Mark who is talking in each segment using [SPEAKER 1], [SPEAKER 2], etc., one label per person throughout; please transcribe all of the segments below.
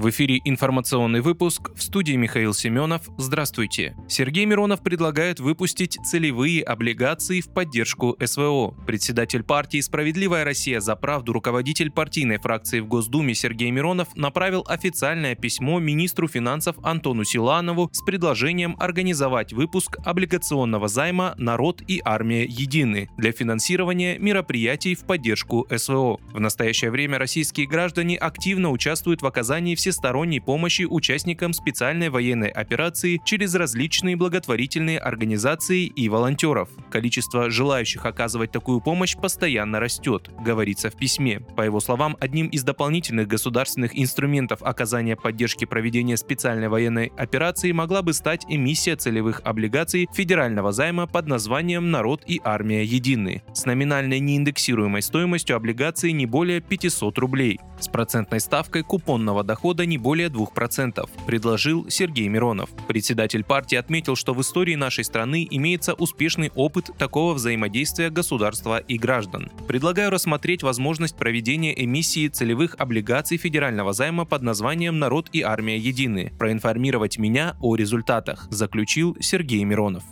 [SPEAKER 1] В эфире информационный выпуск в студии Михаил Семенов. Здравствуйте. Сергей Миронов предлагает выпустить целевые облигации в поддержку СВО. Председатель партии «Справедливая Россия за правду» руководитель партийной фракции в Госдуме Сергей Миронов направил официальное письмо министру финансов Антону Силанову с предложением организовать выпуск облигационного займа «Народ и армия едины» для финансирования мероприятий в поддержку СВО. В настоящее время российские граждане активно участвуют в оказании всех всесторонней помощи участникам специальной военной операции через различные благотворительные организации и волонтеров. Количество желающих оказывать такую помощь постоянно растет, говорится в письме. По его словам, одним из дополнительных государственных инструментов оказания поддержки проведения специальной военной операции могла бы стать эмиссия целевых облигаций федерального займа под названием «Народ и армия едины» с номинальной неиндексируемой стоимостью облигации не более 500 рублей, с процентной ставкой купонного дохода дохода не более 2%, предложил Сергей Миронов. Председатель партии отметил, что в истории нашей страны имеется успешный опыт такого взаимодействия государства и граждан. Предлагаю рассмотреть возможность проведения эмиссии целевых облигаций федерального займа под названием «Народ и армия едины», проинформировать меня о результатах, заключил Сергей Миронов.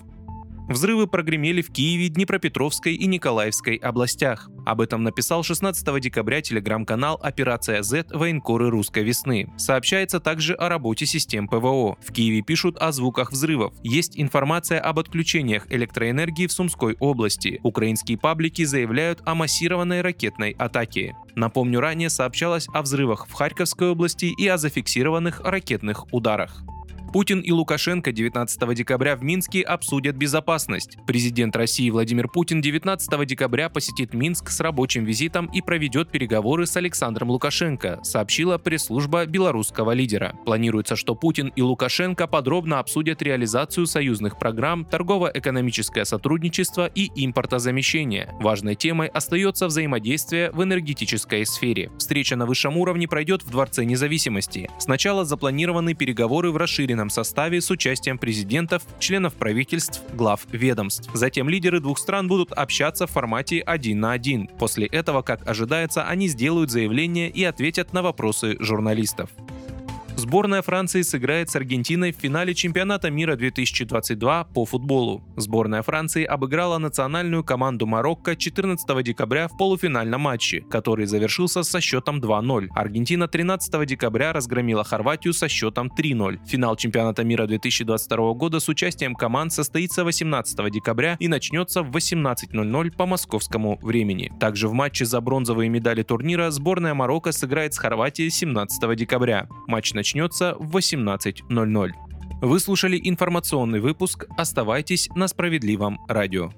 [SPEAKER 1] Взрывы прогремели в Киеве, Днепропетровской и Николаевской областях. Об этом написал 16 декабря телеграм-канал «Операция Z. Военкоры русской весны». Сообщается также о работе систем ПВО. В Киеве пишут о звуках взрывов. Есть информация об отключениях электроэнергии в Сумской области. Украинские паблики заявляют о массированной ракетной атаке. Напомню, ранее сообщалось о взрывах в Харьковской области и о зафиксированных ракетных ударах. Путин и Лукашенко 19 декабря в Минске обсудят безопасность. Президент России Владимир Путин 19 декабря посетит Минск с рабочим визитом и проведет переговоры с Александром Лукашенко, сообщила пресс-служба белорусского лидера. Планируется, что Путин и Лукашенко подробно обсудят реализацию союзных программ, торгово-экономическое сотрудничество и импортозамещение. Важной темой остается взаимодействие в энергетической сфере. Встреча на высшем уровне пройдет в Дворце независимости. Сначала запланированы переговоры в расширенном расширенном составе с участием президентов, членов правительств, глав ведомств. Затем лидеры двух стран будут общаться в формате один на один. После этого, как ожидается, они сделают заявление и ответят на вопросы журналистов. Сборная Франции сыграет с Аргентиной в финале чемпионата мира 2022 по футболу. Сборная Франции обыграла национальную команду Марокко 14 декабря в полуфинальном матче, который завершился со счетом 2-0. Аргентина 13 декабря разгромила Хорватию со счетом 3-0. Финал чемпионата мира 2022 года с участием команд состоится 18 декабря и начнется в 18.00 по московскому времени. Также в матче за бронзовые медали турнира сборная Марокко сыграет с Хорватией 17 декабря. Матч начнется начнется в 18.00. Вы слушали информационный выпуск. Оставайтесь на справедливом радио.